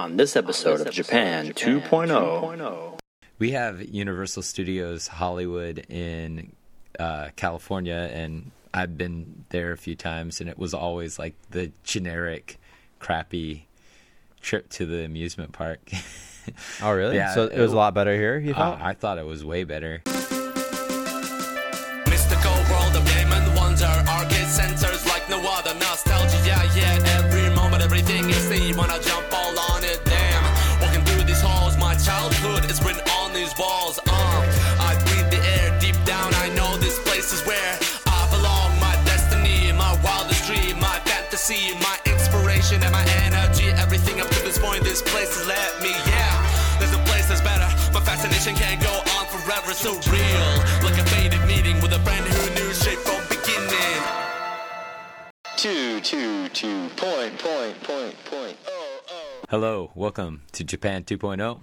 on this episode of Japan 2.0. We have Universal Studios Hollywood in uh, California, and I've been there a few times, and it was always like the generic, crappy trip to the amusement park. Oh, really? Yeah, so it was it- a lot better here. You uh. I thought it was way better. Mystical world of game and wonder Arcade centers like no other Nostalgia, yeah, yeah Every moment, everything you see Wanna jump So real Like a faded meeting With a friend who knew straight from beginning Two, two, two, point, point, point, point. Oh, oh. Hello, welcome to Japan 2.0,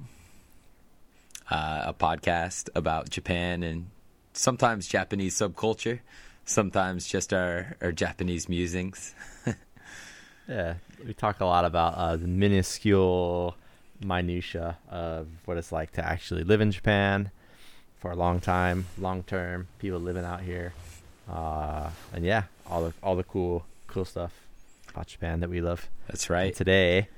uh, a podcast about Japan and sometimes Japanese subculture, sometimes just our, our Japanese musings. yeah, we talk a lot about uh, the minuscule minutia of what it's like to actually live in Japan for a long time, long term. People living out here, uh, and yeah, all the all the cool cool stuff about Japan that we love. That's And right. today,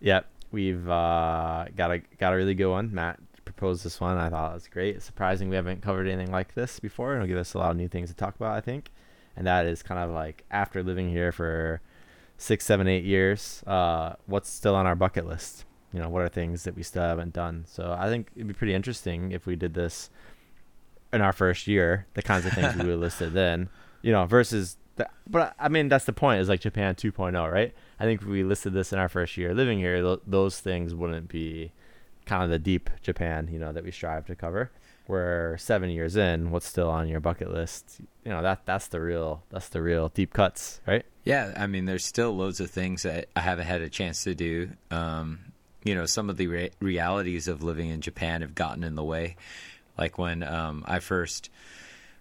yep, we've uh, got a got a really good one. Matt proposed this one. I thought it was great. It's surprising we haven't covered anything like this before. It'll give us a lot of new things to talk about. I think, and that is kind of like after living here for six, seven, eight years, uh, what's still on our bucket list? You know, what are things that we still haven't done? So I think it'd be pretty interesting if we did this in our first year. The kinds of things we would listed then, you know, versus. The, but I mean, that's the point. Is like Japan 2.0, right? I think if we listed this in our first year living here, th- those things wouldn't be kind of the deep Japan, you know, that we strive to cover. We're seven years in, what's still on your bucket list? You know, that that's the real that's the real deep cuts, right? Yeah, I mean, there's still loads of things that I haven't had a chance to do. Um, you know, some of the re- realities of living in Japan have gotten in the way. Like when um, I first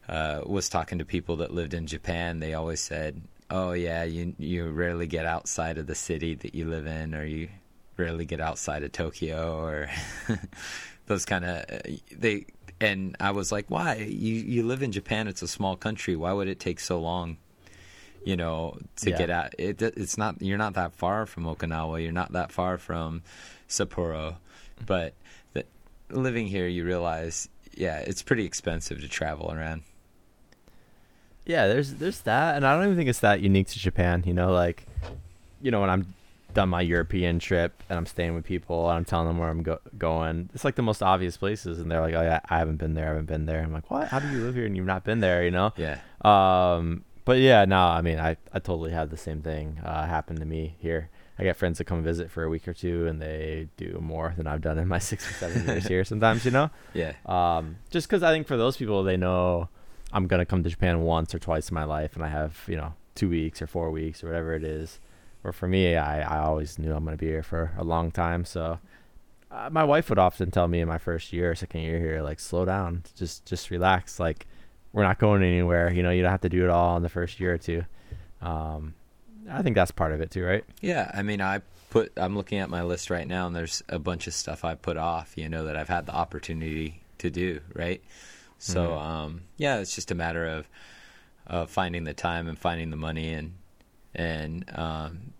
uh, was talking to people that lived in Japan, they always said, "Oh yeah, you you rarely get outside of the city that you live in, or you rarely get outside of Tokyo, or those kind of they." And I was like, "Why? You you live in Japan? It's a small country. Why would it take so long?" You know, to Yeah. get out. It, it's not you're not that far from Okinawa. You're not that far from Sapporo, but the, living here, you realize, yeah, it's pretty expensive to travel around. Yeah, there's there's that, and I don't even think it's that unique to Japan. You know, like, you know, when I'm done my European trip and I'm staying with people and I'm telling them where I'm go- going, it's like the most obvious places, and they're like, "Oh yeah, I haven't been there. I haven't been there." I'm like, "What? How do you live here and you've not been there?" You know? Yeah, Um, but yeah, no, I mean, I, I totally had the same thing uh, happen to me here. I get friends that come visit for a week or two, and they do more than I've done in my six or seven years here. Sometimes, you know, yeah, um, just because I think for those people, they know I'm gonna come to Japan once or twice in my life, and I have you know two weeks or four weeks or whatever it is. Or for me, I, I always knew I'm gonna be here for a long time. So uh, my wife would often tell me in my first year, second year here, like slow down, just just relax. Like we're not going anywhere. You know, you don't have to do it all in the first year or two. Um, I think that's part of it too, right? yeah. I mean, I put. I'm looking at my list right now, and there's a bunch of stuff I put off. You know that I've had the opportunity to do. Right. So, Mhm. um, yeah, it's just a matter of of finding the time and finding the money and and um,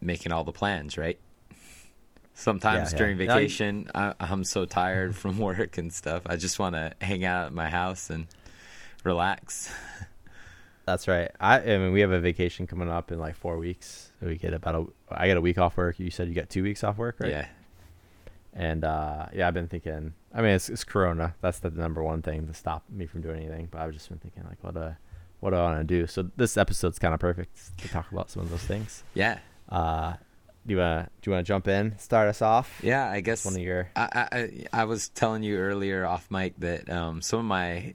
making all the plans. Right. Sometimes Yeah, yeah. during Yeah, you- vacation, I, I'm so tired from work and stuff. I just want to hang out at my house and relax. That's right. I, I mean, we have a vacation coming up in like four weeks. We get about a. I get a week off work. You said you got two weeks off work, right? Yeah, And uh, yeah, I've been thinking. I mean, it's, it's Corona. That's the number one thing to stop me from doing anything. But I've just been thinking like, what do what do I want to do? So this episode's kind of perfect to talk about some of those things. yeah, Uh, do you wanna do you wanna jump in? Start us off. yeah. I guess One of your. I, I I- I was telling you earlier off mic that um, some of my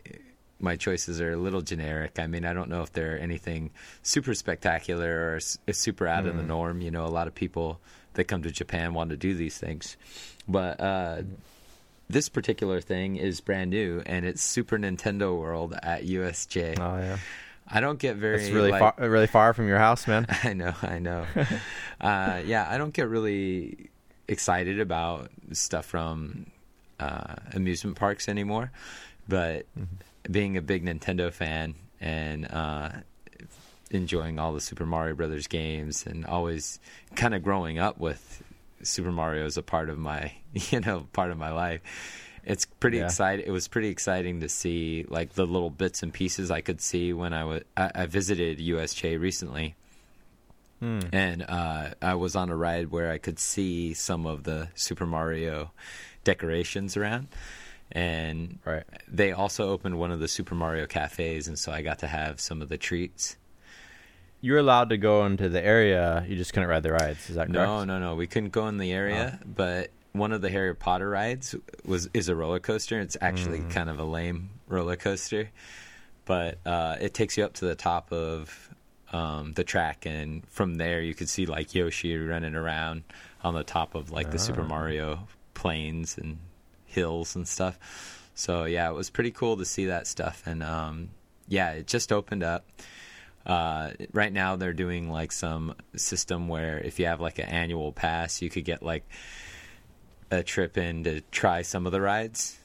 my choices are a little generic. I mean, I don't know if they're anything super spectacular or s- super out of the norm. You know, a lot of people that come to Japan want to do these things, but uh, this particular thing is brand new and it's Super Nintendo World at USJ. Oh yeah, I don't get very it's really like, far, really far from your house, man. I know, I know. uh, yeah, I don't get really excited about stuff from uh, amusement parks anymore, but being a big Nintendo fan and uh, enjoying all the Super Mario Brothers games and always kind of growing up with Super Mario as a part of my you know part of my life. It's pretty Yeah. exciting. It was pretty exciting to see like the little bits and pieces I could see when I was I, I visited USJ recently Hmm. and uh, I was on a ride where I could see some of the Super Mario decorations around, and Right. they also opened one of the Super Mario cafes, and so I got to have some of the treats. You were allowed to go into the area. You just couldn't ride the rides. Is that correct? No, no, no, we couldn't go in the area, but one of the Harry Potter rides was is a roller coaster. It's actually kind of a lame roller coaster, but uh, it takes you up to the top of um, the track, and from there you could see like Yoshi running around on the top of like the Super Mario planes and hills and stuff. So yeah, it was pretty cool to see that stuff, and um, yeah, it just opened up. Uh, right now they're doing like some system where if you have like an annual pass, you could get like a trip in to try some of the rides.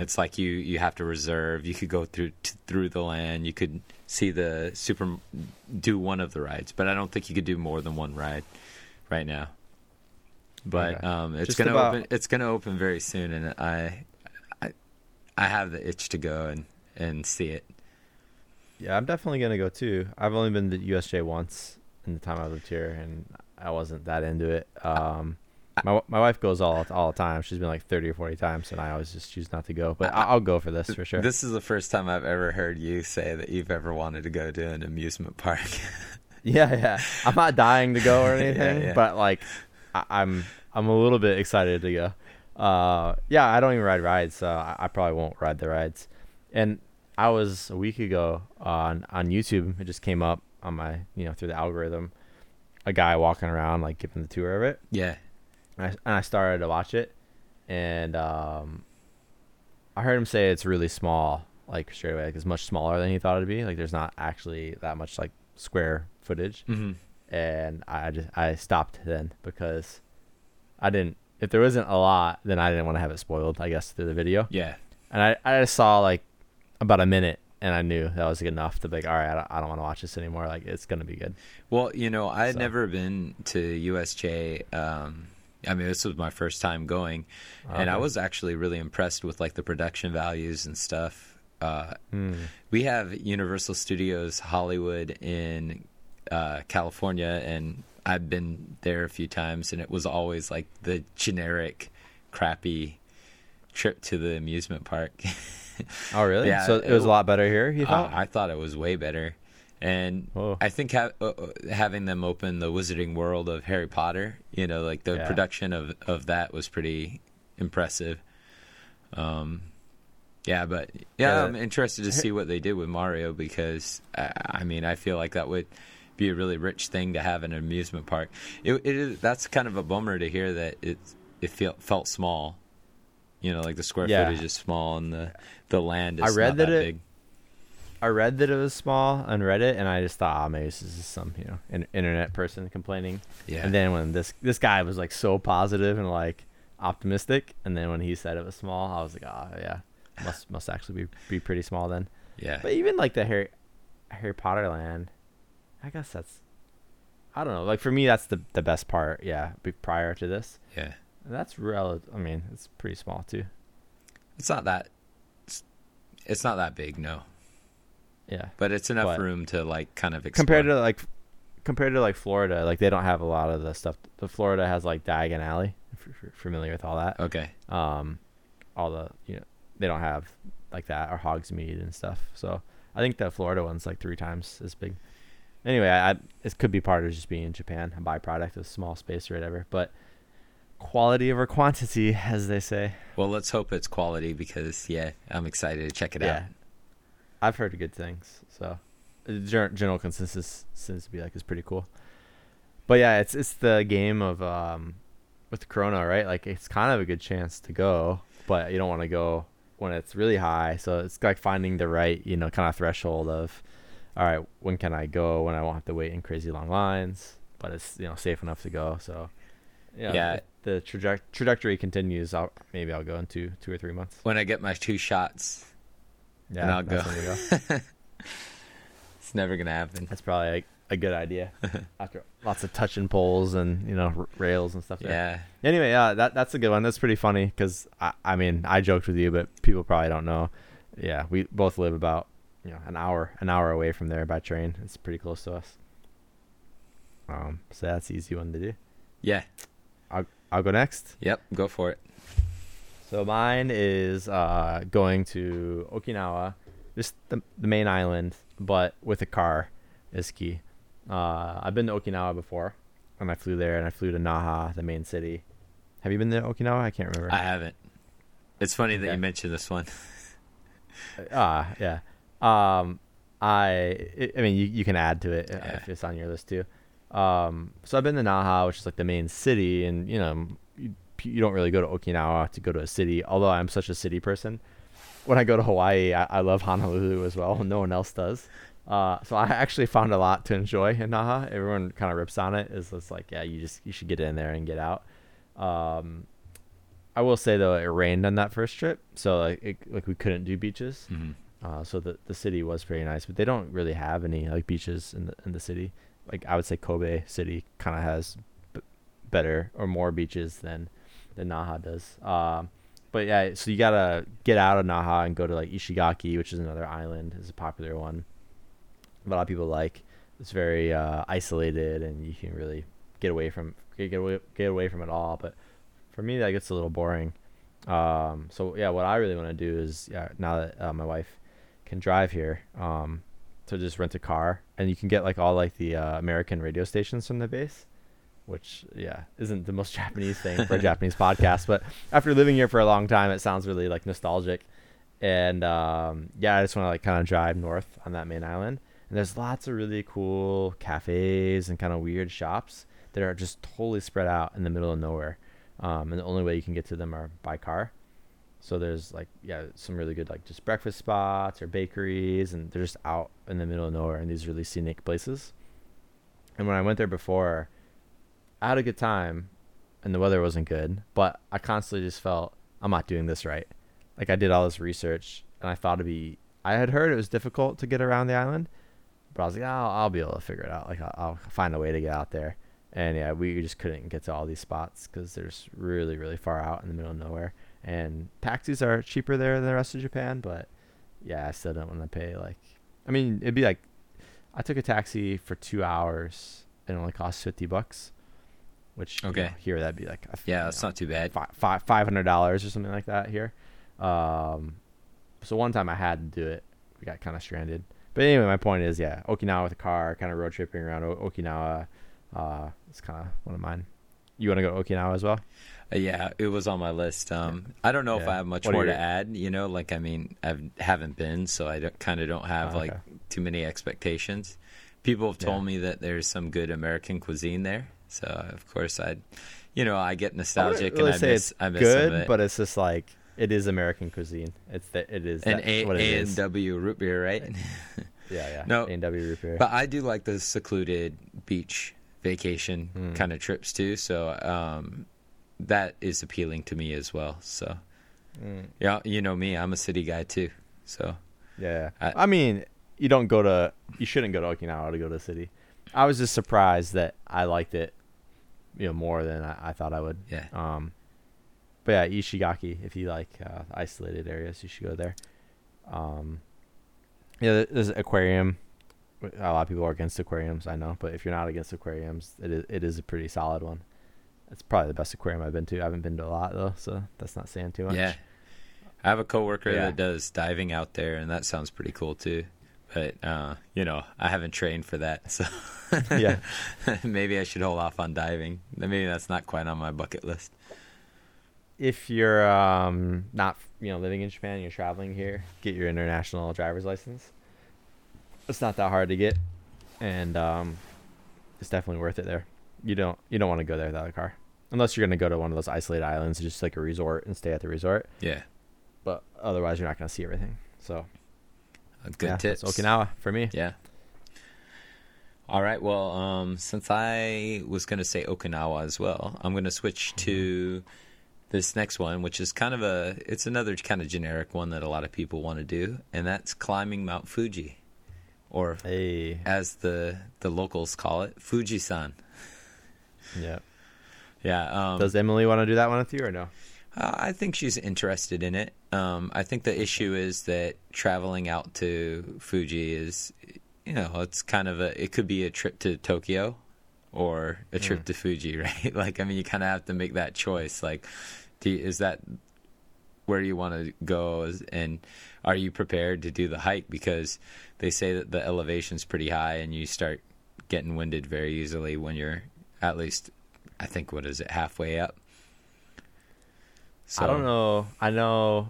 It's like you you have to reserve. You could go through t- through the land. You could see the super do one of the rides, but I don't think you could do more than one ride right now. But Okay. um, it's Just gonna about- open. It's gonna open very soon, and I, I, I have the itch to go and and see it. Yeah, I'm definitely gonna go too. I've only been to USJ once in the time I lived here, and I wasn't that into it. Um, my my wife goes all all the time. She's been like 30 or 40 times, and I always just choose not to go. But I, I'll go for this for sure. This is the first time I've ever heard you say that you've ever wanted to go to an amusement park. Yeah, yeah. I'm not dying to go or Yeah, anything, yeah. but like, I, I'm I'm a little bit excited to go. Uh, yeah, I don't even ride rides, so I, I probably won't ride the rides. And I was a week ago on on YouTube. It just came up on my you know through the algorithm. A guy walking around like giving the tour of it. yeah, And I, and I started to watch it, and um, I heard him say it's really small, like straight away, like it's much smaller than he thought it'd be. Like there's not actually that much like square footage, hmm and I just I stopped then because I didn't. If there wasn't a lot, then I didn't want to have it spoiled. I guess through the video, yeah. and I I just saw like about a minute, and I knew that was good enough to be like, all right, I don't, I don't want to watch this anymore. Like it's gonna be good. Well, you know, I had So- never been to USJ. Um, I mean, this was my first time going, and I was actually really impressed with like the production values and stuff. Uh, Hmm. we have Universal Studios Hollywood in uh, California, and I've been there a few times, and it was always like the generic, crappy trip to the amusement park. Oh really? Yeah, so it was it- a lot better here. You Uh. I thought it was way better, and Whoa. I think ha- uh, uh, having them open the Wizarding World of Harry Potter, you know, like the Yeah. production of of that was pretty impressive. Um, yeah, but yeah, Yeah. I'm interested to see what they did with Mario because I, I mean, I feel like that would be a really rich thing to have in an amusement park. It, it is that's kind of a bummer to hear that it it felt felt small. You know, like the square Yeah. footage is small and the the land is I read that that, it- big. I read that it was small on Reddit, and I just thought, oh, maybe this is some you know in- internet person complaining. Yeah. And then when this this guy was like so positive and like optimistic, and then when he said it was small, I was like, oh yeah, must must actually be be pretty small then. Yeah. But even like the Harry Harry Potter land, I guess that's I don't know. Like for me, that's the the best part. Yeah, be prior to this, yeah. that's relative. I mean, it's pretty small too. It's not that it's, it's not that big, no. Yeah. But it's enough But- room to like kind of explore. compared to like compared to like Florida, like they don't have a lot of the stuff. The Florida has like Diagon Alley. If you're familiar with all that, Okay. um, all the you know they don't have like that or Hogsmeade and stuff. So I think the Florida one's like three times as big. Anyway, I, it could be part of just being in Japan, a byproduct of small space or whatever. But quality over quantity, as they say. Well, let's hope it's quality because yeah, I'm excited to check it out. Yeah. I've heard good things. So gen- general consensus seems to be like it's pretty cool. But yeah, it's it's the game of um with Corona, right? Like it's kind of a good chance to go, but you don't want to go when it's really high. So it's like finding the right, you know, kind of threshold of all right, when can I go when I won't have to wait in crazy long lines, but it's, you know, safe enough to go. So yeah, Yeah. the traje- trajectory continues, I'll maybe I'll go in two two or three months. When I get my two shots, Yeah, and I'll go. go. it's never gonna happen. That's probably a, a good idea. After lots of touching poles and you know r- rails and stuff. There. Yeah. Anyway, yeah, that that's a good one. That's pretty funny because I, I mean I joked with you, but people probably don't know. Yeah, we both live about you know an hour an hour away from there by train. It's pretty close to us. Um, so that's an easy one to do. Yeah. I'll I'll go next. Yep. Go for it. So mine is uh, going to Okinawa, just the, the main island, but with a car is key. Uh, I've been to Okinawa before, and I flew there, and I flew to Naha, the main city. Have you been to Okinawa? I can't remember. I haven't. It's funny that you mentioned this one. Ah, yeah. Um, I, I mean, you, you can add to it uh, Yeah. if it's on your list too. Um, so I've been to Naha, which is like the main city, and you know, you, you don't really go to Okinawa to go to a city. Although I'm such a city person, when I go to Hawaii, I, I love Honolulu as well. No one else does. Uh, so I actually found a lot to enjoy in Naha. Everyone kind of rips on it. It's just like, yeah, you just you should get in there and get out. Um, I will say though, it rained on that first trip, so like it, like we couldn't do beaches. Mhm. Uh, so the the city was pretty nice, but they don't really have any like beaches in the in the city. Like I would say Kobe City kind of has b- better or more beaches than than Naha does. Um, but yeah, so you gotta get out of Naha and go to like Ishigaki, which is another island, is a popular one. A lot of people like. It's very uh, isolated, and you can really get away from get get away, get away from it all. But for me, that gets a little boring. Um, so yeah, what I really want to do is yeah, now that uh, my wife can drive here, um, to just rent a car, and you can get like all like the uh, American radio stations from the base, which yeah isn't the most Japanese thing for a Japanese podcast, but after living here for a long time, it sounds really like nostalgic, and um, yeah, I just want to like kind of drive north on that main island, and there's lots of really cool cafes and kind of weird shops that are just totally spread out in the middle of nowhere, um, and the only way you can get to them are by car. So there's like yeah some really good like just breakfast spots or bakeries and they're just out in the middle of nowhere in these really scenic places. And when I went there before, I had a good time and the weather wasn't good, but I constantly just felt I'm not doing this right. Like I did all this research and I thought it'd be I had heard it was difficult to get around the island, but I was like, oh, I'll be able to figure it out. Like I'll, I'll find a way to get out there. And yeah, we just couldn't get to all these spots because they're just really, really far out in the middle of nowhere and taxis are cheaper there than the rest of Japan, but yeah, I still don't want to pay like I mean, it'd be like I took a taxi for 2 hours and it only cost 50 bucks, which you Okay. know, here that'd be like a, Yeah, you that's know, not too bad. fi- fi- $500 or something like that here. Um so one time I had to do it. We got kind of stranded. But anyway, my point is, yeah, Okinawa with a car, kind of road tripping around o- Okinawa. Uh, it's kind of one of mine. You want to go to Okinawa as well? Uh, yeah, it was on my list. Um, I don't know if I have much What more to add. You know, like I mean, I haven't been, so I kind of don't have Oh, like okay. too many expectations. People have told Yeah. me that there's some good American cuisine there, so of course I'd, you know, I get nostalgic I really and I say miss, it's I miss good, it. but it's just like it is American cuisine. It's that it is that, A what it A is. and W root beer, right? Yeah, yeah. No, A and W root beer. But I do like the secluded beach vacation Hmm. kind of trips too. So um, that is appealing to me as well. So Mm, yeah, you know me, I'm a city guy too. So yeah. I- I, mean, you don't go to you shouldn't go to Okinawa to go to the city. I was just surprised that I liked it, you know, more than I, I thought I would. yeah, Um, but yeah, Ishigaki. If you like uh, isolated areas, you should go there. Um, yeah, there's an aquarium. A lot of people are against aquariums, I know, but if you're not against aquariums, it is it is a pretty solid one. It's probably the best aquarium I've been to. I haven't been to a lot though, so that's not saying too much. yeah. I have a coworker Yeah. that does diving out there, and that sounds pretty cool too. But uh, you know, I haven't trained for that, so yeah. maybe I should hold off on diving. Maybe that's not quite on my bucket list. If you're um not you know living in Japan, you're traveling here, get your international driver's license. It's not that hard to get, and um, it's definitely worth it there. You don't you don't want to go there without a car, unless you're gonna go to one of those isolated islands, just like a resort, and stay at the resort. Yeah, But otherwise, you're not gonna see everything. So Uh, good yeah, tips. Okinawa for me. Yeah. All right. Well, um, since I was going to say Okinawa as well, I'm going to switch to this next one, which is kind of a it's another kind of generic one that a lot of people want to do, and that's climbing Mount Fuji, or Hey, as the the locals call it, Fujisan. yeah. Yeah. Um, Does Emily want to do that one with you or no? Uh, I think she's interested in it. Um, I think the issue is that traveling out to Fuji is, you know, it's kind of a. It could be a trip to Tokyo, or a trip to Fuji, right? like, I mean, you kind of have to make that choice. Like, do you, is that where you want to go? And are you prepared to do the hike? Because they say that the elevation's pretty high, and you start getting winded very easily when you're at least, I think, what is it, halfway up. I don't know. I know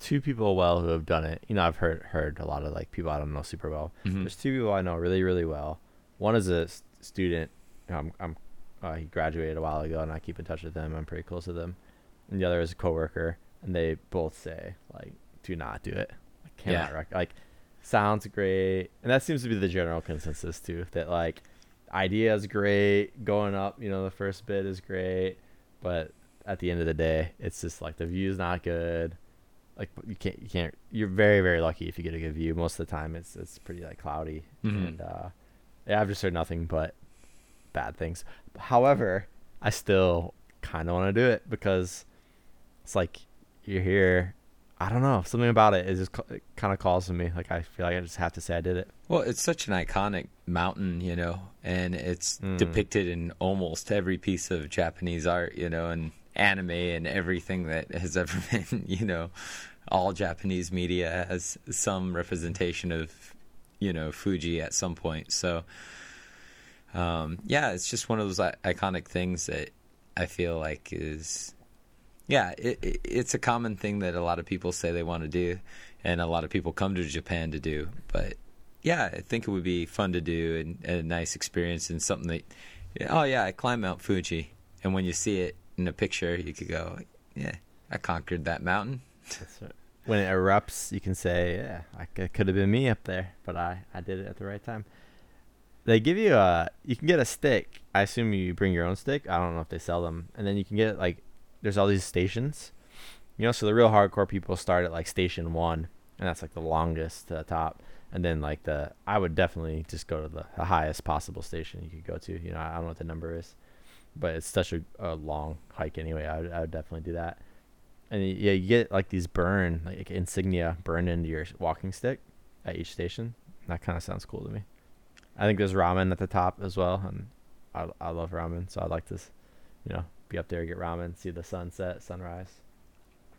two people well who have done it. You know, I've heard heard a lot of like people I don't know super well. Mhm. There's two people I know really really well. One is a student. I'm, I'm uh, he graduated a while ago, and I keep in touch with them. I'm pretty close with them. And the other is a coworker, and they both say like, "Do not do it." I cannot Yeah. rec- like. Sounds great, and that seems to be the general consensus too. That like, idea is great, going up, you know, the first bit is great, but at the end of the day, it's just like the view's not good. Like you can't, you can't. You're very, very lucky if you get a good view. Most of the time, it's it's pretty like cloudy, Mhm. and uh, yeah, I've just heard nothing but bad things. However, I still kind of want to do it because it's like you're here. I don't know something about it. It just kind of calls to me. Like I feel like I just have to say I did it. Well, it's such an iconic mountain, you know, and it's Mm. depicted in almost every piece of Japanese art, you know, and anime and everything that has ever been, you know, all Japanese media has some representation of, you know, Fuji at some point. So, um, yeah, it's just one of those i- iconic things that I feel like is yeah, it, it, it's a common thing that a lot of people say they want to do, and a lot of people come to Japan to do. But yeah, I think it would be fun to do and, and a nice experience and something that, oh yeah, I climbed Mount Fuji, and when you see it in a picture, you could go, yeah, I conquered that mountain. Right. When it erupts, you can say, "Yeah, I it could have been me up there, but I I did it at the right time." They give you a you can get a stick. I assume you bring your own stick. I don't know if they sell them, and then you can get like there's all these stations. You know, so the real hardcore people start at like station one, and that's like the longest to the top. And then like the I would definitely just go to the, the highest possible station you could go to. You know, I don't know what the number is, but it's such a, a long hike anyway. I would, I would definitely do that and yeah, you get like these burn like insignia burned into your walking stick at each station. That kind of sounds cool to me. I think there's ramen at the top as well, and I I love ramen, so I'd like this, you know, be up there get ramen, see the sunset, sunrise.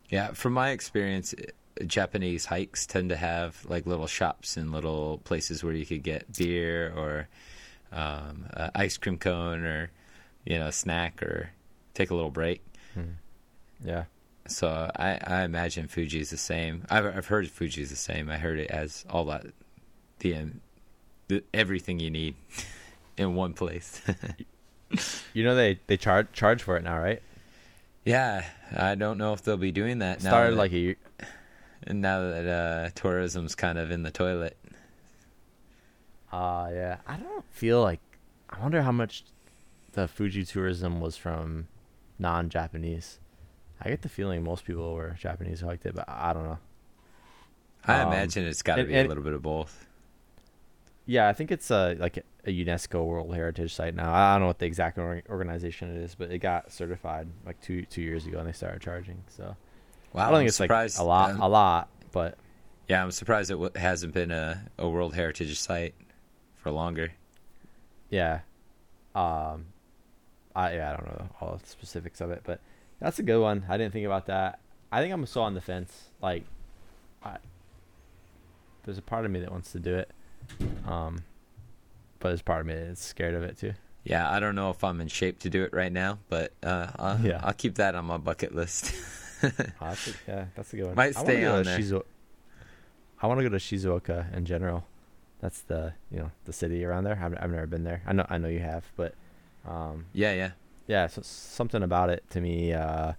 Yeah, from my experience, Japanese hikes tend to have like little shops and little places where you could get beer or um, ice cream cone or you know a snack or take a little break. Yeah, So I, I imagine Fuji's the same. I've I've heard Fuji's the same. I heard it as all that the, um, the everything you need in one place. you know they they charge charge for it now, right? yeah, I don't know if they'll be doing that now. Started that- like a year, now that uh, tourism's kind of in the toilet. Uh yeah. I don't feel like I wonder how much the Fuji tourism was from non-Japanese. I get the feeling most people were Japanese who liked it, but I don't know. I Um, imagine it's got to be a little bit of both. Yeah, I think it's a like a UNESCO World Heritage site now. I don't know what the exact or- organization it is, but it got certified like two two years ago, and they started charging. So Wow, I don't think I'm it's surprised. like a lot, uh, a lot, but yeah, I'm surprised it w- hasn't been a, a World Heritage site for longer. yeah. Um, I yeah, I don't know all the specifics of it, but that's a good one. I didn't think about that. I think I'm so on the fence. Like, I there's a part of me that wants to do it, um, but there's part of me that's scared of it too. Yeah, I don't know if I'm in shape to do it right now, but uh, I'll, Yeah. I'll keep that on my bucket list. Oh, that's a, yeah, that's a good one. Might stay on there. Shizu- I want to go to Shizuoka in general. That's the you know the city around there. I've, I've never been there. I know I know you have, but um, yeah, yeah. yeah, so something about it to me. Uh,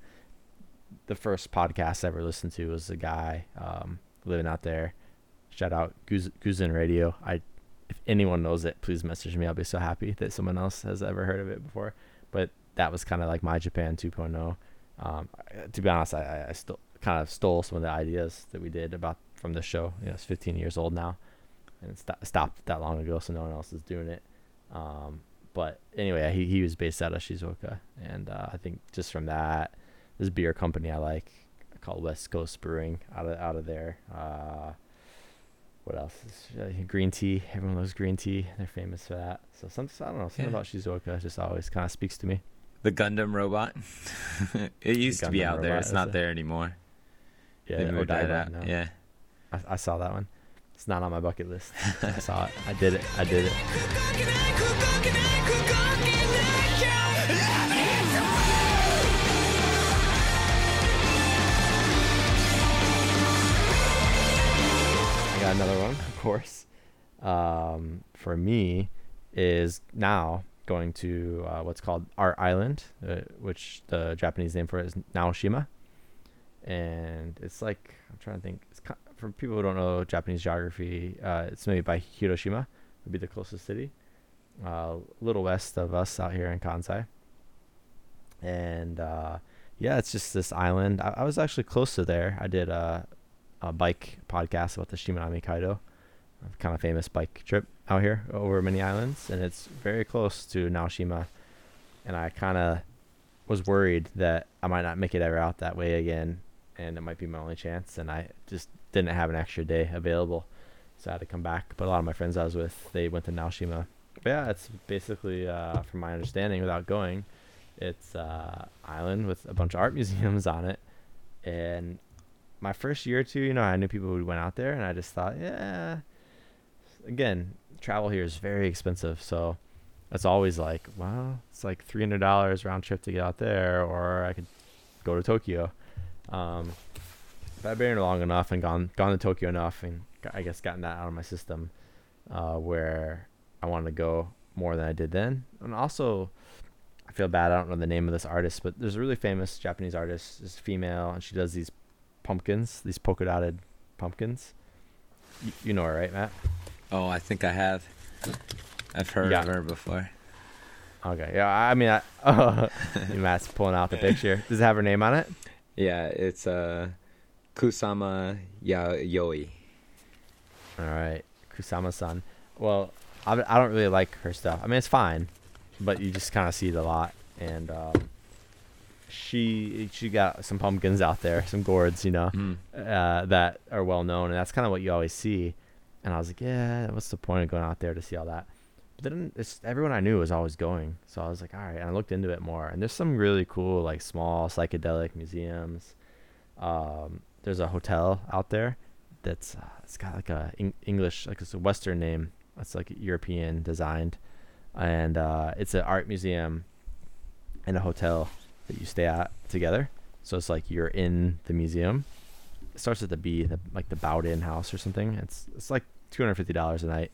the first podcast I ever listened to was a guy um, living out there. Shout out Guz- Guzin Radio. I anyone knows it, please message me. I'll be so happy that someone else has ever heard of it before. But that was kind of like my Japan 2.0. Um, to be honest, I, I- still kind of stole some of the ideas that we did about from the show. You know, it's 15 years old now, and it sto- stopped that long ago, so no one else is doing it. Um, but anyway, he he was based out of Shizuoka, and uh, I think just from that, this beer company I like called West Coast Brewing out of out of there. Uh, what else? Is, uh, green tea. Everyone loves green tea. They're famous for that. So some I don't know something Yeah. about Shizuoka just always kind of speaks to me. The Gundam robot. it used to be Gundam out there. It's not a- there anymore. Yeah, they moved that Odaiba, out. no. Yeah. I, I saw that one. It's not on my bucket list. I saw it. I did it. I did it. another one, of course. Um, for me, is now going to uh, what's called Art Island, uh, which the Japanese name for it is Naoshima, and it's like I'm trying to think. It's ki for people who don't know Japanese geography. Uh, it's maybe by Hiroshima would be the closest city, uh, a little west of us out here in Kansai. And uh, yeah, it's just this island. I, I was actually close to there. I did a, a bike podcast about the Shimanami Kaido, kind of famous bike trip out here over many islands, and it's very close to Naoshima. And I kind of was worried that I might not make it ever out that way again, and it might be my only chance. And I just didn't have an extra day available, so I had to come back. But a lot of my friends I was with, they went to Naoshima. But yeah, it's basically, uh, from my understanding, without going, it's uh, island with a bunch of art museums on it. And my first year or two, you know, I knew people who went out there, and I just thought, yeah. Again, travel here is very expensive, so it's always like, well, it's like three hundred dollars round trip to get out there, or I could go to Tokyo. Um, but I've been here long enough and gone gone to Tokyo enough, and I guess gotten that out of my system, uh, where I wanted to go more than I did then. And also, I feel bad. I don't know the name of this artist, but there's a really famous Japanese artist. Is female, and she does these pumpkins, these polka dotted pumpkins. You, you know her, right, Matt? Oh, I think I have. I've heard Yeah. of her before. Okay, yeah. I mean, I, oh, Matt's pulling out the picture. Does it have her name on it? Yeah, it's uh, Kusama Yayoi. All right, Kusama-san. Well, I, I don't really like her stuff. I mean, it's fine, but you just kind of see it a lot. And um, she she got some pumpkins out there, some gourds, you know, Mm. uh, that are well known, and that's kind of what you always see. And I was like, yeah, what's the point of going out there to see all that? But then it's everyone I knew was always going, so I was like, all right. And I looked into it more, and there's some really cool, like small psychedelic museums. Um, there's a hotel out there that's uh, it's got like a Eng- English, like it's a Western name. It's like European designed, and uh, it's an art museum and a hotel that you stay at together. So it's like you're in the museum. It starts at the B, the, like the Bowden House or something. It's it's like two hundred fifty dollars a night.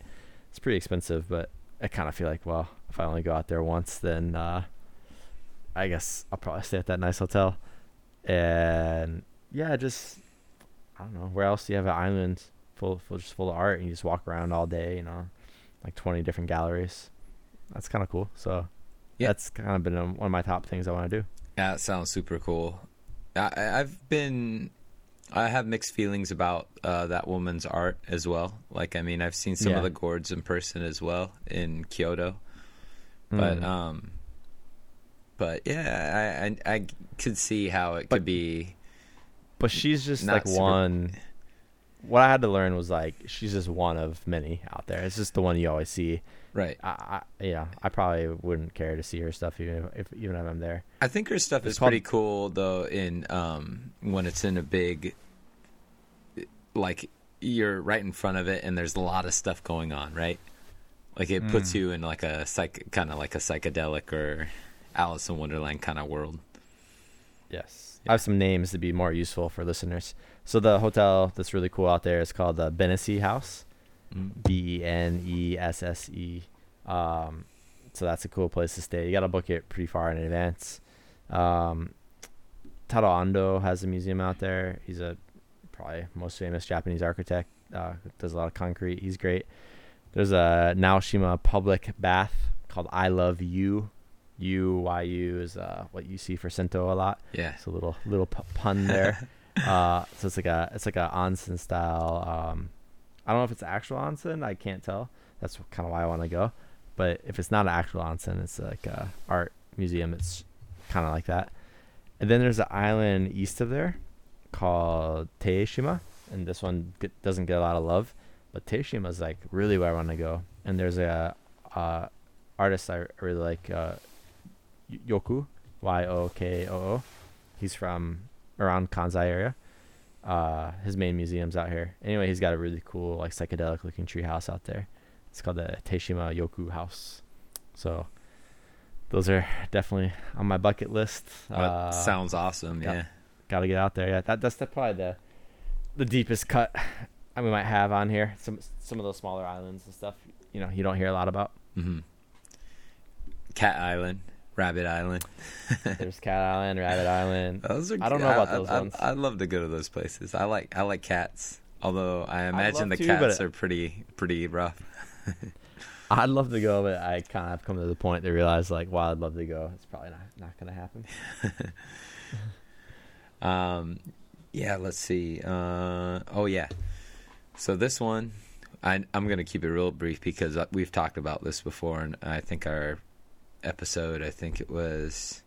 It's pretty expensive, but I kind of feel like, well, if I only go out there once, then uh, I guess I'll probably stay at that nice hotel. And yeah, just I don't know where else do you have an island full, full just full of art and you just walk around all day, you know, like twenty different galleries. That's kind of cool. So Yeah. that's kind of been um, one of my top things I want to do. Yeah, it sounds super cool. I, I- I've been, I have mixed feelings about uh, that woman's art as well. Like, I mean, I've seen some Yeah. of the gourds in person as well in Kyoto, but Mm. um, but yeah, I I, I could see how it But- could be. But she's just like super- one. What I had to learn was like she's just one of many out there. It's just the one you always see. Right. I, I yeah, I probably wouldn't care to see her stuff even if even if I'm there. I think her stuff It's is called- pretty cool though. In um, when it's in a big, like you're right in front of it, and there's a lot of stuff going on, right? Like it puts you in like a psych, kind of like a psychedelic or Alice in Wonderland kind of world. Yes. I have some names to be more useful for listeners. So the hotel that's really cool out there is called the Benesse House. B E N E S S E. Um, so that's a cool place to stay. You got to book it pretty far in advance. Um, Tadao Ando has a museum out there. He's a probably most famous Japanese architect. Uh, does a lot of concrete. He's great. There's a Naoshima public bath called I Love You. U Y U is uh, what you see for Sento a lot. Yeah. It's a little little pu- pun there. uh, so it's like a it's like a onsen style. Um, I don't know if it's actual onsen. I can't tell. That's kind of why I want to go. But if it's not an actual onsen, it's like a art museum. It's kind of like that. And then there's an island east of there called Teshima, and this one get, doesn't get a lot of love. But Teshima is like really where I want to go. And there's a uh, artist I really like, uh, Yokoo, Y O K O O. He's from around Kansai area. Uh, his main museum's out here. Anyway, he's got a really cool, like psychedelic looking tree house out there. It's called the Teshima Yokoo House. So those are definitely on my bucket list. That Uh, sounds awesome. yeah. Yeah. Got to get out there. Yeah, that that's the, probably the the deepest cut I we might have on here. Some some of those smaller islands and stuff. You know, you don't hear a lot about. Mm-hmm. Cat Island, Rabbit Island. There's Cat Island, Rabbit Island. Those are. I don't know about I- those I, ones. I, would love to go to those places. I like I like cats. Although I imagine the to, cats are pretty pretty rough. I'd love to go, but I kind of have come to the point to realize, like, while I'd love to go, it's probably not not gonna happen. Um, yeah, let's see. Uh, oh yeah. So this one, I, I'm going to keep it real brief because uh, we've talked about this before, and I think our episode, I think it was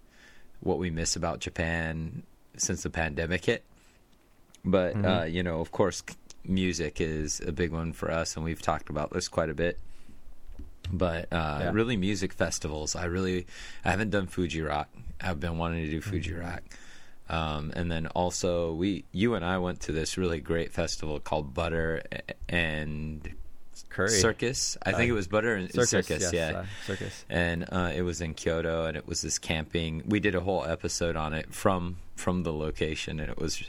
what we miss about Japan since the pandemic hit. But uh, Mhm. you know, of course, music is a big one for us, and we've talked about this quite a bit. But uh, Yeah. really, music festivals. I really, I haven't done Fuji Rock. I've been wanting to do Fuji Rock. Um, and then also, we, you and I went to this really great festival called Butter and Curry Circus. I think Uh, it was Butter and circus, Circus, yes, yeah uh, circus. and uh, it was in Kyoto, and it was this camping. We did a whole episode on it from from the location, and it was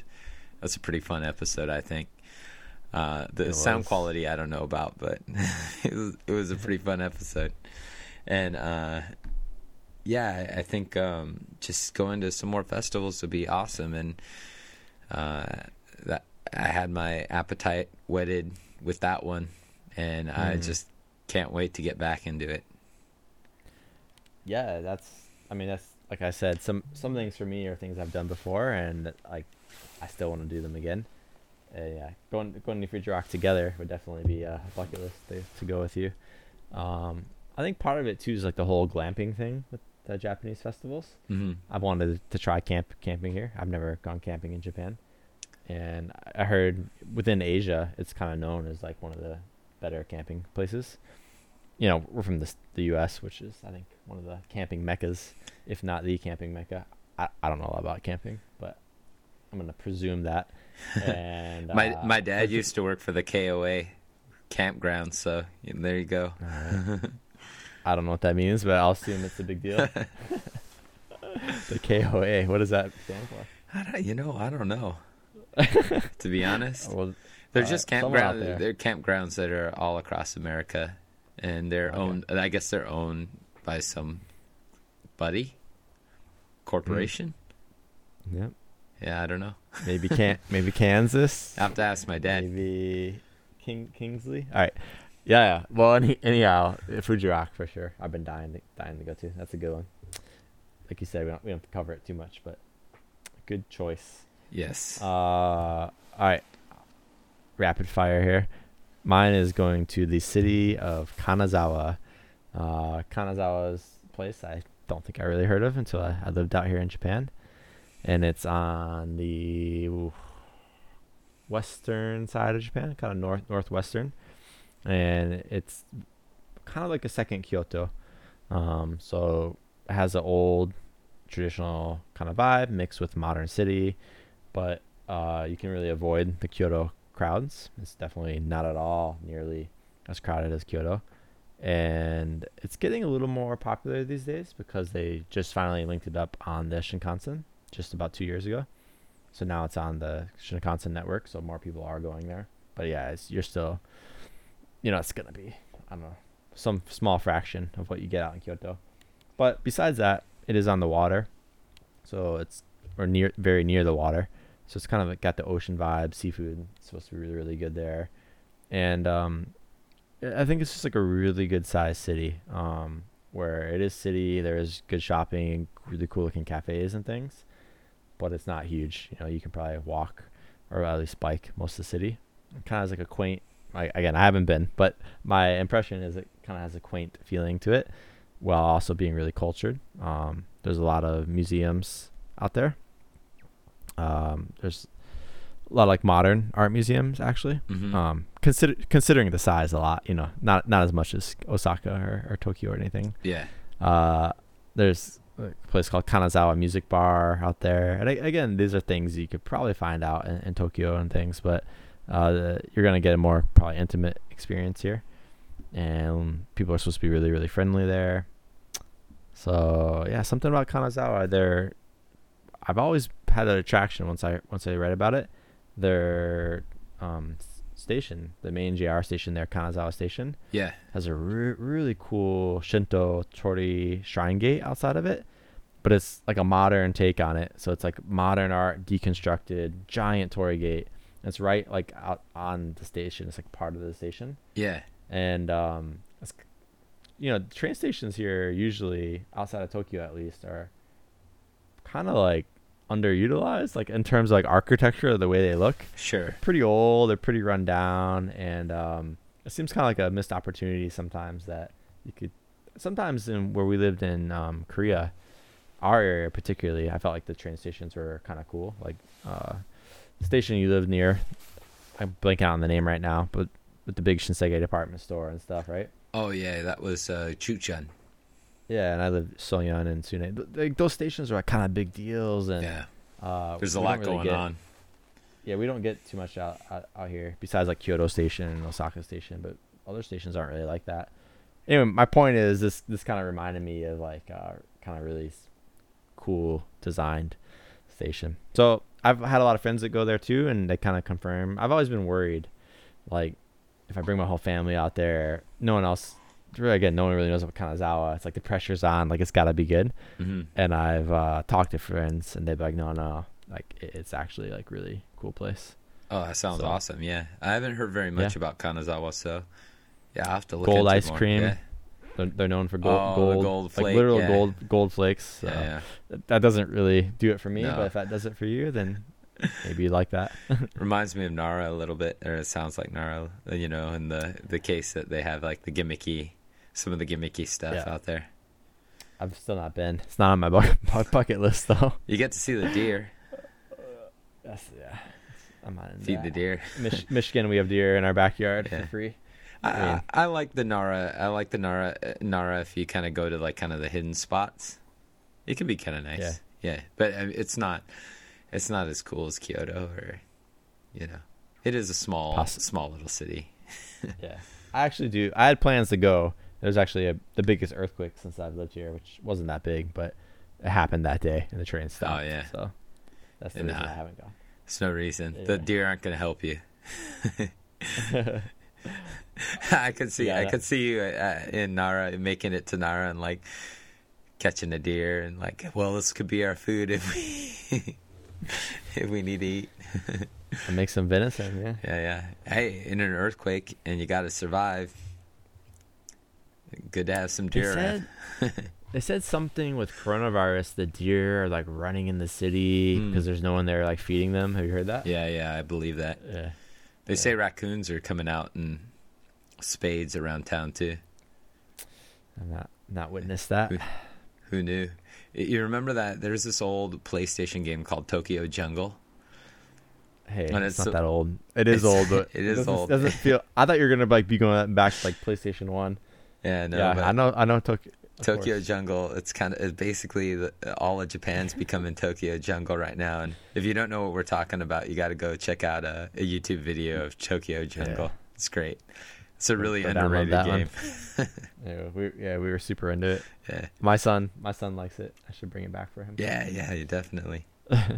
that's a pretty fun episode, I think. Uh, the It sound was. quality I don't know about, but it was it was a pretty fun episode, and uh, yeah, I I think um, just going to some more festivals would be awesome, and uh, that I had my appetite whetted with that one, and I Mm. just can't wait to get back into it. Yeah, that's. I mean, that's like I said. Some some things for me are things I've done before, and like I still want to do them again. Uh, yeah, going going to Fuji Rock together would definitely be a bucket list to, to go with you. Um, I think part of it too is like the whole glamping thing with the Japanese festivals. hmm I've wanted to try camp camping here. I've never gone camping in Japan, and I heard within Asia it's kind of known as like one of the better camping places. You know, we're from the the U.S., which is I think one of the camping meccas, if not the camping mecca. I, I don't know a lot about camping, but I'm gonna presume that. And My uh, my dad used to work for the KOA campground, so there you go. Alright. I don't know what that means, but I'll assume it's a big deal. the KOA, what does that stand for? I don't, you know, I don't know. to be honest, Well, they're uh, just campgrounds. They're campgrounds that are all across America, and they're Okay. owned. I guess they're owned by some buddy corporation. Yep. Yeah, I don't know. Maybe can maybe Kansas. I have to ask my dad. Maybe King Kingsley. All right. Yeah, yeah. Well, any, anyhow, Fuji Rock for sure. I've been dying to, dying to go to. That's a good one. Like you said, we don't we don't have to cover it too much, but good choice. Yes. Uh, all right. Rapid fire here. Mine is going to the city of Kanazawa. Uh, Kanazawa's place I don't think I really heard of until I, I lived out here in Japan, and it's on the western side of Japan, kind of north northwestern, and it's kind of like a second Kyoto. Um, so it has an old traditional kind of vibe mixed with modern city, but uh, you can really avoid the Kyoto crowds. It's definitely not at all nearly as crowded as Kyoto. And it's getting a little more popular these days because they just finally linked it up on the Shinkansen just about two years ago. So now it's on the Shinkansen network, so more people are going there. But yeah, you're still, you know, it's gonna be I don't know some small fraction of what you get out in Kyoto. But besides that, it is on the water, so it's or near very near the water. So it's kind of like got the ocean vibe. Seafood is supposed to be really really good there, and um, I think it's just like a really good sized city. Um, where it is city, there's good shopping, and really cool looking cafes and things, but it's not huge. You know, you can probably walk or at least bike most of the city. It kind of has like a quaint. I, again, I haven't been, but my impression is it kind of has a quaint feeling to it, while also being really cultured. Um, there's a lot of museums out there. Um, there's a lot of like modern art museums actually. Mhm. Um, consider considering the size a lot, you know, not not as much as Osaka or, or Tokyo or anything. yeah. Uh, there's a place called Kanazawa Music Bar out there, and a- again, these are things you could probably find out in, in Tokyo and things, but uh, the- you're gonna get a more probably intimate experience here, and people are supposed to be really really friendly there. So yeah, something about Kanazawa. They're I've always had an attraction once I once I read about it. Their um, station, the main JR station there, Kanazawa Station, Yeah. has a re- really cool Shinto Torii shrine gate outside of it, but it's like a modern take on it. So it's like modern art, deconstructed, giant Torii gate. It's right like out on the station. It's like part of the station, Yeah. and um, it's, you know, train stations here usually outside of Tokyo at least are kind of like underutilized, like in terms of like architecture, the way they look Sure. pretty old. They're pretty run down, and um, it seems kind of like a missed opportunity sometimes that you could. Sometimes in where we lived in um, Korea, our area particularly, I felt like the train stations were kind of cool. Like uh, the station you lived near, I'm blanking out on the name right now, but with the big Shinsegae department store and stuff, right? Oh yeah, that was uh, Chuchun. Yeah, and I lived Sonyeon and Sune. Th- Like those stations are kind of big deals, and Yeah. uh, There's a lot really going get- on. yeah, we don't get too much out, out out here besides like Kyoto Station and Osaka Station, but other stations aren't really like that. Anyway, my point is this this kind of reminded me of like uh, kind of really cool designed station. So I've had a lot of friends that go there too, and they kind of confirm. I've always been worried, like if I bring my whole family out there, no one else. Again, no one really knows about Kanazawa. It's like the pressure's on, like it's got to be good hmm and I've uh, talked to friends, and they're like, "No, no, like it's actually like really cool place." Oh, that sounds So- awesome. Yeah, I haven't heard very much Yeah. about Kanazawa, so yeah, I have to look. Gold ice more. cream, Yeah. They're, they're known for gold, Oh, gold, gold like literal yeah. gold, gold flakes. So Yeah, that- doesn't really do it for me, No. but if that does it for you, then maybe you like that. Reminds me of Nara a little bit, or it sounds like Nara. You know, in the the case that they have like the gimmicky, some of the gimmicky stuff Yeah. out there. I've still not been. It's not on my bucket, bucket list though. You get to see the deer, That's yeah. I'm not feed that. the deer. Mich- Michigan, we have deer in our backyard Yeah. for free. I, I mean- I, like the Nara. I like the Nara. Nara. If you kind of go to like kind of the hidden spots, it can be kind of nice. Yeah, but um, it's not. It's not as cool as Kyoto, or you know, it is a small, small little city. Yeah, I actually do. I had plans to go. There's actually a, the biggest earthquake since I've lived here, which wasn't that big, but it happened that day, and the train stopped. Oh, yeah. So that's the And, reason uh, I haven't gone. There's no reason. Yeah. The deer aren't going to help you. I could see. I could see you uh, in Nara making it to Nara and like catching a deer and like, well, this could be our food if we if we need to eat. And make some venison. Yeah. Yeah, yeah. Hey, in an earthquake and you got to survive. Good to have some They deer around. said they said something with coronavirus. The deer are like running in the city Hmm. because there's no one there like feeding them. Have you heard that? Yeah, yeah, I believe that. Yeah. They say raccoons are coming out in spades around town too. I'm not not witnessed that. Who knew? You remember that there's this old PlayStation game called Tokyo Jungle? Hey, And it's, it's not so- that old. It is old, but it is doesn't, old. Doesn't feel. I thought you were gonna like be going back to like PlayStation One. Yeah, no, yeah, I know. I know. Tokyo. Tokyo course. Jungle. It's kind of it's basically the, all of Japan's becoming Tokyo Jungle right now. And if you don't know what we're talking about, you got to go check out a, a YouTube video of Tokyo Jungle. Yeah. It's great. It's a really underrated game. Yeah, we yeah we were super into it. Yeah, My son, my son likes it. I should bring it back for him. yeah, yeah, you definitely. All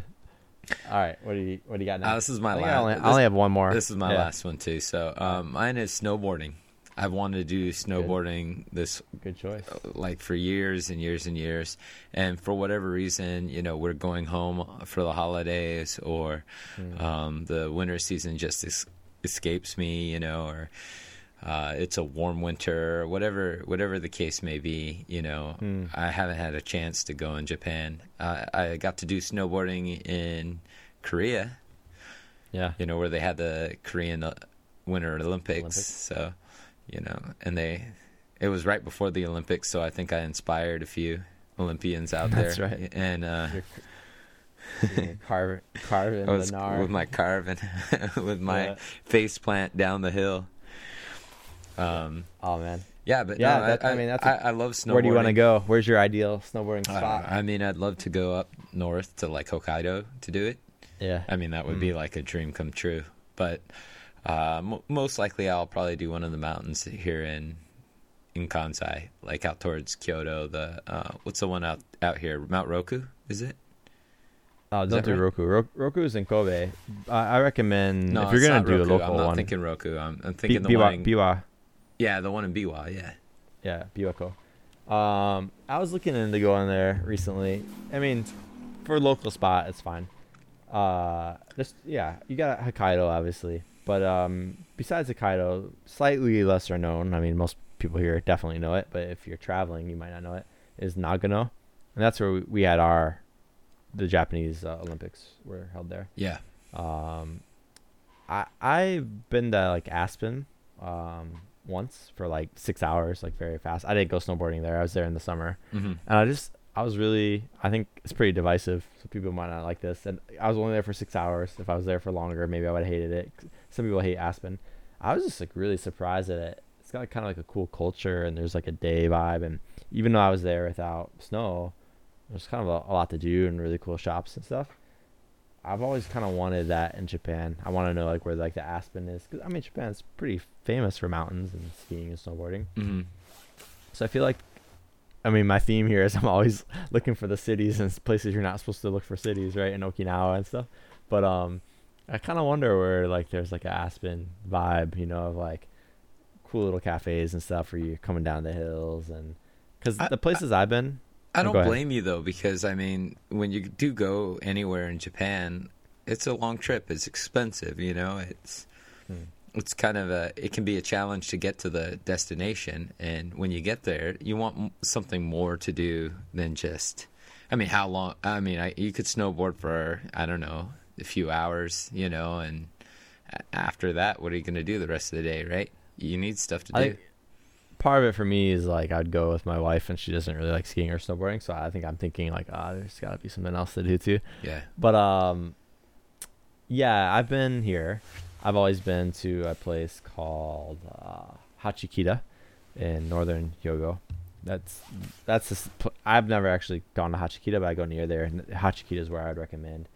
right. What do you What do you got now? Uh, this is my think I last. only, this, I only have one more. this is my Yeah. last one too. So, um, mine is snowboarding. I've wanted to do snowboarding this Good choice. like for years and years and years and for whatever reason you know we're going home for the holidays or Hmm. um, the winter season just es- escapes me you know or uh, it's a warm winter, whatever whatever the case may be. You know, Hmm. I haven't had a chance to go in Japan. Uh, I got to do snowboarding in Korea. Yeah. You know, where they had the Korean uh, Winter Olympics. Olympics. So, you know, and they it was right before the Olympics, so I think I inspired a few Olympians out That's there. That's right. And uh, carve carving I was with my carving, with my Yeah. face plant down the hill. Um, oh man. yeah, but Yeah, no, that- I, I mean, that's I a- I love snowboarding. Where do you want to go? Where's your ideal snowboarding I, spot? I mean, I'd love to go up north to like Hokkaido to do it. yeah. I mean, that would Mm. be like a dream come true. But uh, mo most likely, I'll probably do one of the mountains here in in Kansai, like out towards Kyoto. The uh, what's the one out out here? Mount Roku, is it? Oh, don't do right? Roku. Ro- Roku is in Kobe. I, I recommend No, if you're gonna do Roku. a local I'm not one. thinking Roku. I'm, I'm thinking the Biwa, one. In, Biwa. yeah, the one in Biwa. Yeah. Yeah, Biwako. Um, I was looking into going there recently. I mean, for local spot, it's fine. Uh, just yeah, you got Hokkaido obviously, but um, besides Hokkaido, slightly lesser known. I mean, most people here definitely know it, but if you're traveling, you might not know it. Is Nagano, and that's where we, we had our the Japanese uh, Olympics were held there. Yeah. Um, I I've been to like Aspen, um, once for like six hours, like very fast. I didn't go snowboarding there. I was there in the summer, hmm and I just I was really I think it's pretty divisive. So people might not like this. And I was only there for six hours. If I was there for longer, maybe I would have hated it. Some people hate Aspen. I was just like really surprised at it. It's got kind of like a cool culture, and there's like a day vibe. And even though I was there without snow, there's kind of a, a lot to do and really cool shops and stuff. I've always kind of wanted that in Japan. I want to know like where like the Aspen is, because I mean Japan's pretty famous for mountains and skiing and snowboarding. hmm So I feel like, I mean, my theme here is I'm always looking for the cities and places you're not supposed to look for cities, right? In Okinawa and stuff. But um, I kind of wonder where like there's like an Aspen vibe, you know, of like cool little cafes and stuff where you're coming down the hills and because the places I've been, I Oh, don't blame you though, because I mean, when you do go anywhere in Japan, it's a long trip. It's expensive, you know. It's Hmm. it's kind of a it can be a challenge to get to the destination, and when you get there, you want something more to do than just. I mean, how long? I mean, I, you could snowboard for I don't know a few hours, you know, and after that, what are you going to do the rest of the day, right? You need stuff to do. Part of it for me is like I'd go with my wife and she doesn't really like skiing or snowboarding, so I think I'm thinking like, ah, there's got to be something else to do too. yeah. But um, yeah, I've been here. I've always been to a place called uh, Hachikita in northern Hyogo. That's that's pl- I've never actually gone to Hachikita, but I go near there. And Hachikita is where I'd recommend.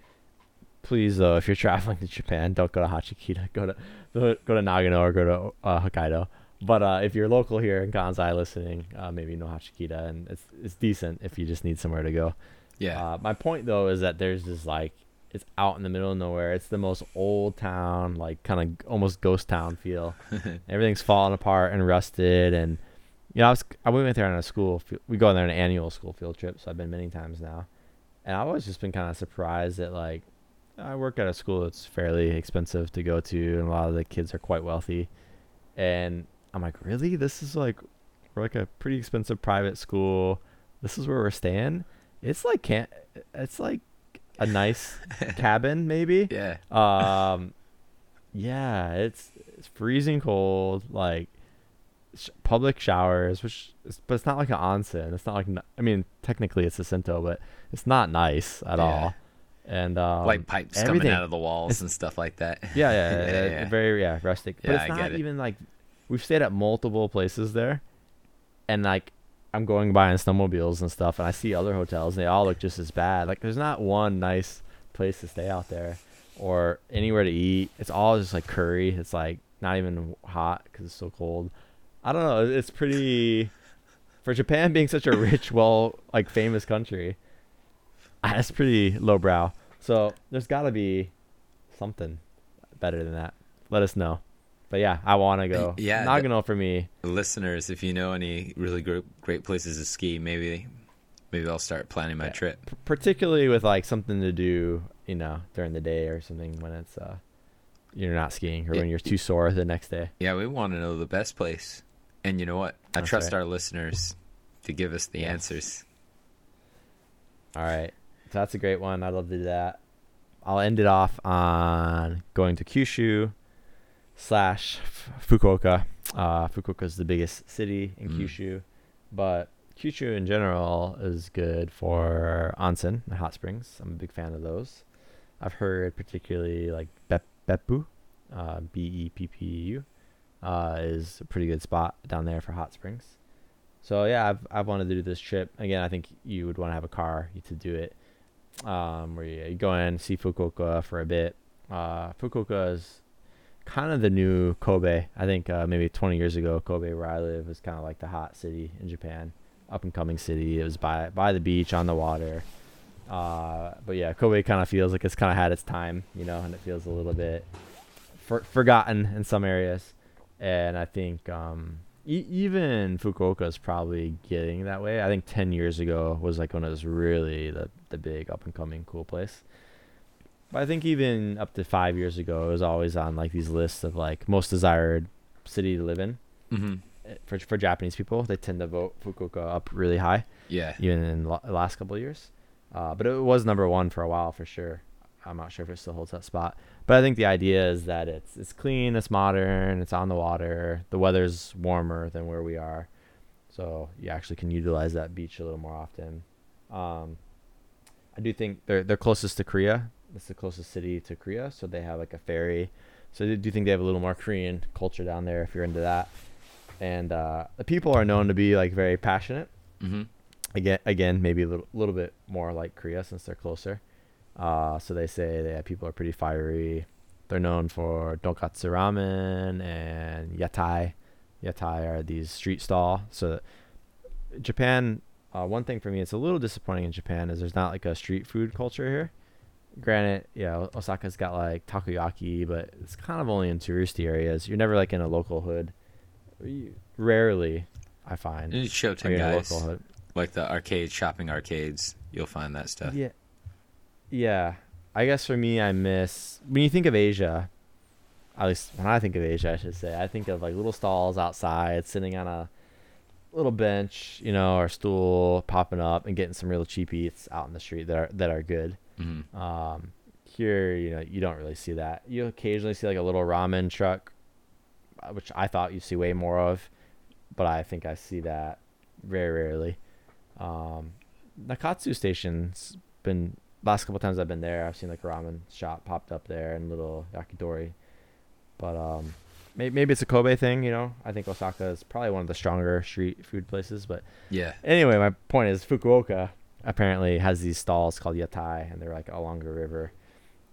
Please, though, if you're traveling to Japan, don't go to Hachikita. Go to go to Nagano or go to uh, Hokkaido. But uh, if you're local here in Kansai listening, uh, maybe you know Hachikita, and it's it's decent if you just need somewhere to go. Yeah. Uh, my point though is that there's this like it's out in the middle of nowhere. It's the most old town, like kind of almost ghost town feel. Everything's falling apart and rusted, and you know I was I went there on a school. We go there on an annual school field trip, so I've been many times now, and I've always just been kind of surprised that like I work at a school that's fairly expensive to go to, and a lot of the kids are quite wealthy, and I'm like, really, this is like we're like a pretty expensive private school. This is where we're staying. It's like can't. It's like a nice cabin, maybe. yeah. Um, yeah, it's it's freezing cold. Like sh- public showers, which is, but it's not like an onsen. It's not like I mean, technically it's a Sento, but it's not nice at Yeah. all. And um, like pipes coming out of the walls it's- and stuff like that. yeah, yeah, Yeah, yeah, yeah. very yeah, rustic. But Yeah, it's I not it. even like we've stayed at multiple places there, and like I'm going by in snowmobiles and stuff, and I see other hotels, and they all look just as bad. Like there's not one nice place to stay out there, or anywhere to eat. It's all just like curry. It's like not even hot because it's so cold. I don't know. It's pretty for Japan being such a rich, well, like famous country. That's pretty lowbrow. So there's got to be something better than that. Let us know. But yeah, I want to go. Yeah, the- for me. listeners, if you know any really great, great places to ski, maybe maybe I'll start planning my Yeah. trip. P- particularly with like something to do, you know, during the day or something when it's uh you're not skiing or when you're too sore the next day. Yeah, we want to know the best place. And you know what? I That's trust right. our listeners to give us the Yes. answers. All right. So that's a great one. I'd love to do that. I'll end it off on going to Kyushu slash Fukuoka. Uh, Fukuoka is the biggest city in Mm. Kyushu, but Kyushu in general is good for onsen and hot springs. I'm a big fan of those. I've heard particularly like Bep- Beppu, uh, B E P P U, uh, is a pretty good spot down there for hot springs. So yeah, I've I've wanted to do this trip again. I think you would want to have a car to do it, um, where you, go in see Fukuoka for a bit. Uh, Fukuoka is kind of the new Kobe. I think uh, maybe 20 years ago, Kobe, where I live, was kind of like the hot city in Japan, up and coming city. It was by by the beach on the water. Uh, but yeah, Kobe kind of feels like it's kind of had its time, you know, and it feels a little bit for, forgotten in some areas. And I think um, e- even Fukuoka is probably getting that way. I think 10 years ago was like when it was really the, the big up and coming cool place. But I think even up to five years ago, it was always on like these lists of like most desired city to live in. Mm-hmm. Eh, For, for Japanese people, they tend to vote Fukuoka up really high Yeah. even in the last couple of years. Uh, but it was number one for a while for sure. I'm not sure if it still holds that spot. But I think the idea is that it's it's clean, it's modern, it's on the water. The weather's warmer than where we are, so you actually can utilize that beach a little more often. Um, I do think they're they're closest to Korea. It's the closest city to Korea, so they have like a ferry. So I do think they have a little more Korean culture down there if you're into that. And uh, the people are known to be like very passionate Mm-hmm. again again maybe a little, little bit more like korea since they're closer uh, so they say that people are pretty fiery. They're known for tonkotsu ramen and yatai. Yatai are these street stall. So japan uh, one thing for me it's a little disappointing in japan is there's not like a street food culture here. Granted yeah osaka's got like takoyaki but it's kind of only in touristy areas. You're never like in a local hood. Rarely i find are Showtime in a guys, local hood. like the arcade shopping arcades, you'll find that stuff. Yeah. Yeah. I guess for me, I miss when you think of Asia. At least when I think of Asia, I should say, I think of like little stalls outside, sitting on a little bench, you know, or stool, popping up and getting some real cheap eats out in the street that are that are good. Mm-hmm. Um, here, you know, you don't really see that. You occasionally see like a little ramen truck, uh, which I thought you see way more of, but I think I see that very rarely. Um, Nakatsu station's been last couple times I've been there. I've seen like a ramen shop popped up there and little yakitori, but um, maybe maybe it's a Kobe thing. You know, I think Osaka is probably one of the stronger street food places. But Yeah. anyway, my point is Fukuoka apparently has these stalls called yatai, and they're like along the river,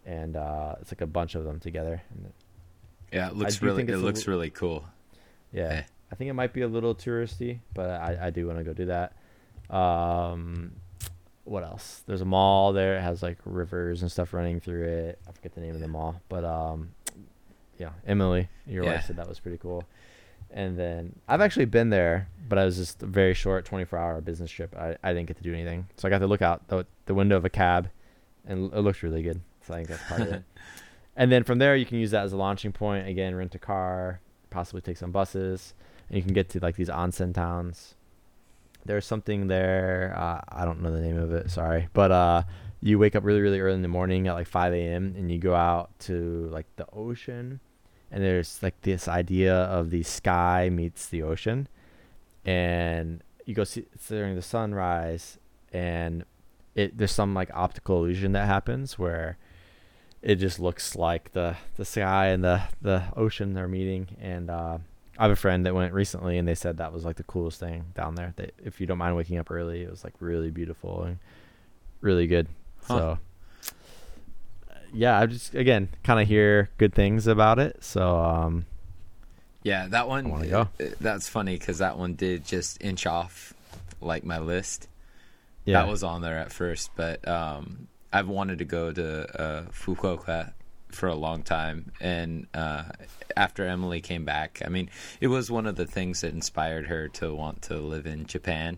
and uh, it's like a bunch of them together. And Yeah. It looks really. It looks li- really cool. yeah, Eh. I think it might be a little touristy, but I, I do want to go do that. Um, what else? There's a mall there. It has like rivers and stuff running through it. I forget the name of the mall, but um, yeah, Emily, your Yeah. wife said that was pretty cool. And then I've actually been there, but I was just a very short 24 hour business trip. I, I didn't get to do anything, so I got to look out the the window of a cab, and it looked really good. So I think that's part of it. And then from there, you can use that as a launching point. Again, rent a car, possibly take some buses, and you can get to like these onsen towns. There's something there. Uh, I don't know the name of it. Sorry, but uh, you wake up really, really early in the morning at like 5 a.m. and you go out to like the ocean, and there's like this idea of the sky meets the ocean, and you go see during the sunrise, and it there's some like optical illusion that happens where it just looks like the the sky and the the ocean are meeting and uh I have a friend that went recently and they said that was like the coolest thing down there. That if you don't mind waking up early, it was like really beautiful and really good. Huh. So yeah, I just again kind of hear good things about it. So um Yeah, that one. wanna go. uh, That's funny because that one did just inch off like my list. yeah. That was on there at first, but um, I've wanted to go to uh, Fukuoka for a long time, and uh, after Emily came back, I mean, it was one of the things that inspired her to want to live in Japan.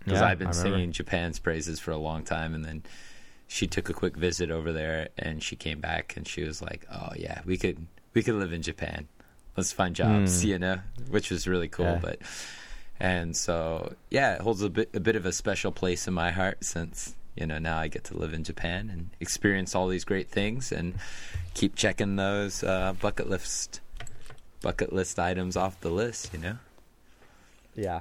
Because Yeah, I've been singing Japan's praises for a long time, and then she took a quick visit over there, and she came back, and she was like, "Oh yeah, we could we could live in Japan. Let's find jobs," you know, which was really cool. Yeah. But and so yeah, it holds a bit a bit of a special place in my heart since you know now I get to live in Japan and experience all these great things and keep checking those uh, bucket list bucket list items off the list. You know. Yeah.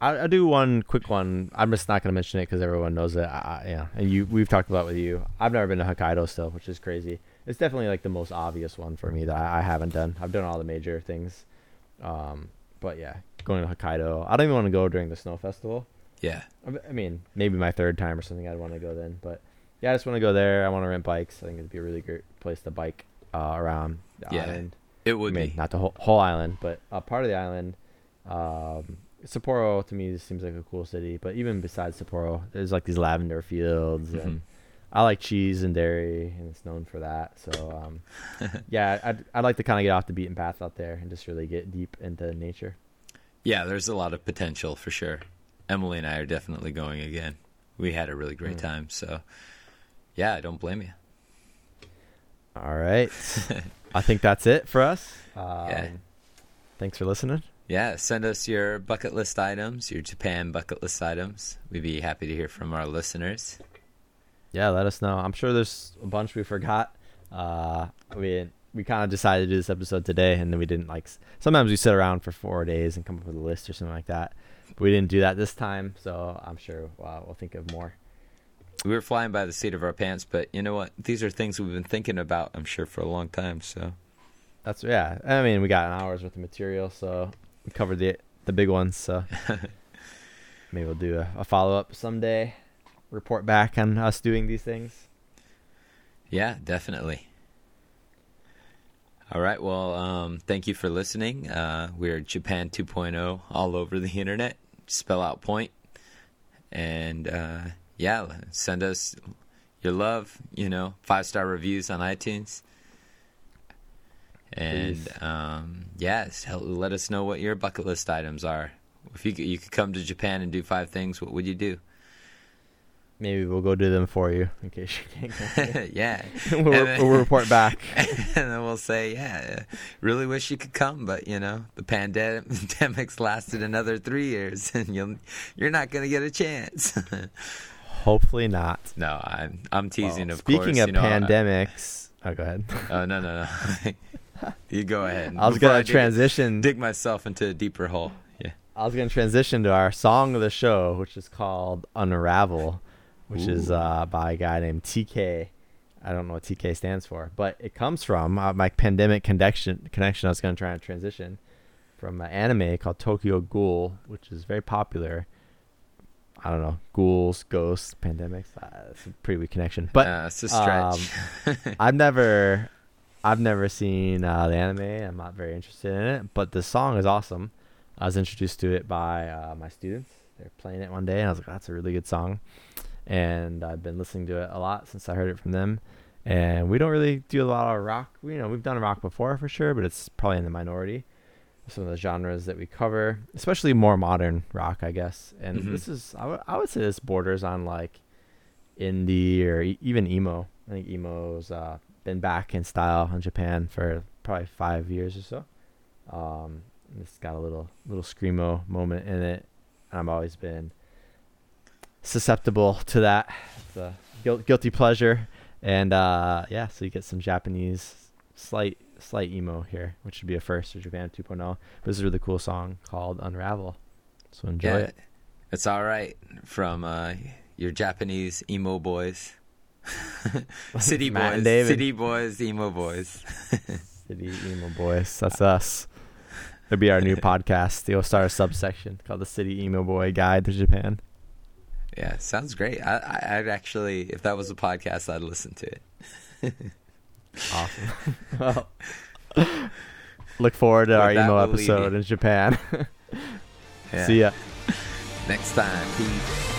I, I'll do one quick one. I'm just not going to mention it because everyone knows it. I, I- yeah, and you we've talked about it with you. I've never been to Hokkaido still, which is crazy. It's definitely like the most obvious one for me that I, I haven't done. I've done all the major things, um, but yeah, going to Hokkaido. I don't even want to go during the snow festival. Yeah. I mean, maybe my third time or something. I'd want to go then, but yeah, I just want to go there. I want to rent bikes. I think it'd be a really great place to bike uh, around the Yeah. island. It I would mean, be. not the whole, whole island, but a part of the island. Um, Sapporo to me seems like a cool city, but even besides Sapporo, there's like these lavender fields, Mhm. and I like cheese and dairy, and it's known for that. So, um, yeah, I'd I'd like to kind of get off the beaten path out there and just really get deep into nature. Yeah, there's a lot of potential for sure. Emily and I are definitely going again. We had a really great Mm. time, so yeah, I don't blame you. All right, I think that's it for us. Um, Yeah. Thanks for listening. Yeah, send us your bucket list items, your Japan bucket list items. We'd be happy to hear from our listeners. Yeah, let us know. I'm sure there's a bunch we forgot. Uh, we we kind of decided to do this episode today, and then we didn't like. Sometimes we sit around for four days and come up with a list or something like that. But we didn't do that this time, so I'm sure uh, we'll think of more. We were flying by the seat of our pants, but you know what? These are things we've been thinking about, I'm sure, for a long time. So That's yeah. I mean, we got an hour's worth of material, so we covered the the big ones. So maybe we'll do a, a follow up someday. Report back on us doing these things. yeah, definitely. All right. Well, um, thank you for listening. Uh, we're Japan 2.0 all over the internet. Spell out point. And uh, yeah, send us your love, you know, five star reviews on iTunes. And um, yes, let us know what your bucket list items are. If you could, you could come to Japan and do five things, what would you do? Maybe we'll go do them for you in case you can't. Yeah. we'll, then- we'll report back. and then we'll say, yeah, really wish you could come, but you know, the pandem- pandemic's lasted another three years, and you'll you're not gonna get a chance. Hopefully not. no, I'm I'm teasing. Well, of speaking course, of you know, I- pandemics, oh, go ahead. oh no no no, you go ahead. I was Before gonna dig- transition. dig myself into a deeper hole. Yeah. I was gonna transition to our song of the show, which is called "Unravel," which is uh, by a guy named TK. I don't know what TK stands for, but it comes from uh, my pandemic connection. Connection. I was gonna try and transition from an anime called Tokyo Ghoul, which is very popular. I don't know, ghouls, ghosts, pandemics. Uh, it's a pretty weak connection, but uh, it's a stretch. I've never, I've never seen uh, the anime. I'm not very interested in it, but the song is awesome. I was introduced to it by uh, my students. They're playing it one day, and I was like, "That's a really good song," and I've been listening to it a lot since I heard it from them. And we don't really do a lot of rock. We, you know, we've done rock before for sure, but it's probably in the minority. Some of the genres that we cover, especially more modern rock, I guess. And Mhm. this is, I would- say, this borders on like indie or e- even emo. I think emo's uh, been back in style in Japan for probably five years or so. Um, it's got a little little screamo moment in it. and I've always been susceptible to that. It's a guil- guilty pleasure, and uh, yeah, so you get some Japanese slight slight emo here, which would be a first for Japan 2.0. But this is a really cool song called Unravel. So enjoy yeah, it. it's all right from uh, your Japanese emo boys, city boys, city boys, emo boys. City Emo Boys. That's us. It'll be our new podcast. You'll start a subsection called the City Emo Boy Guide to Japan. Yeah, sounds great. I, I, I'd actually, if that was a podcast, I'd listen to it. Awesome. well, look forward to With our emo episode in Japan. Yeah. See ya. next time. Peace.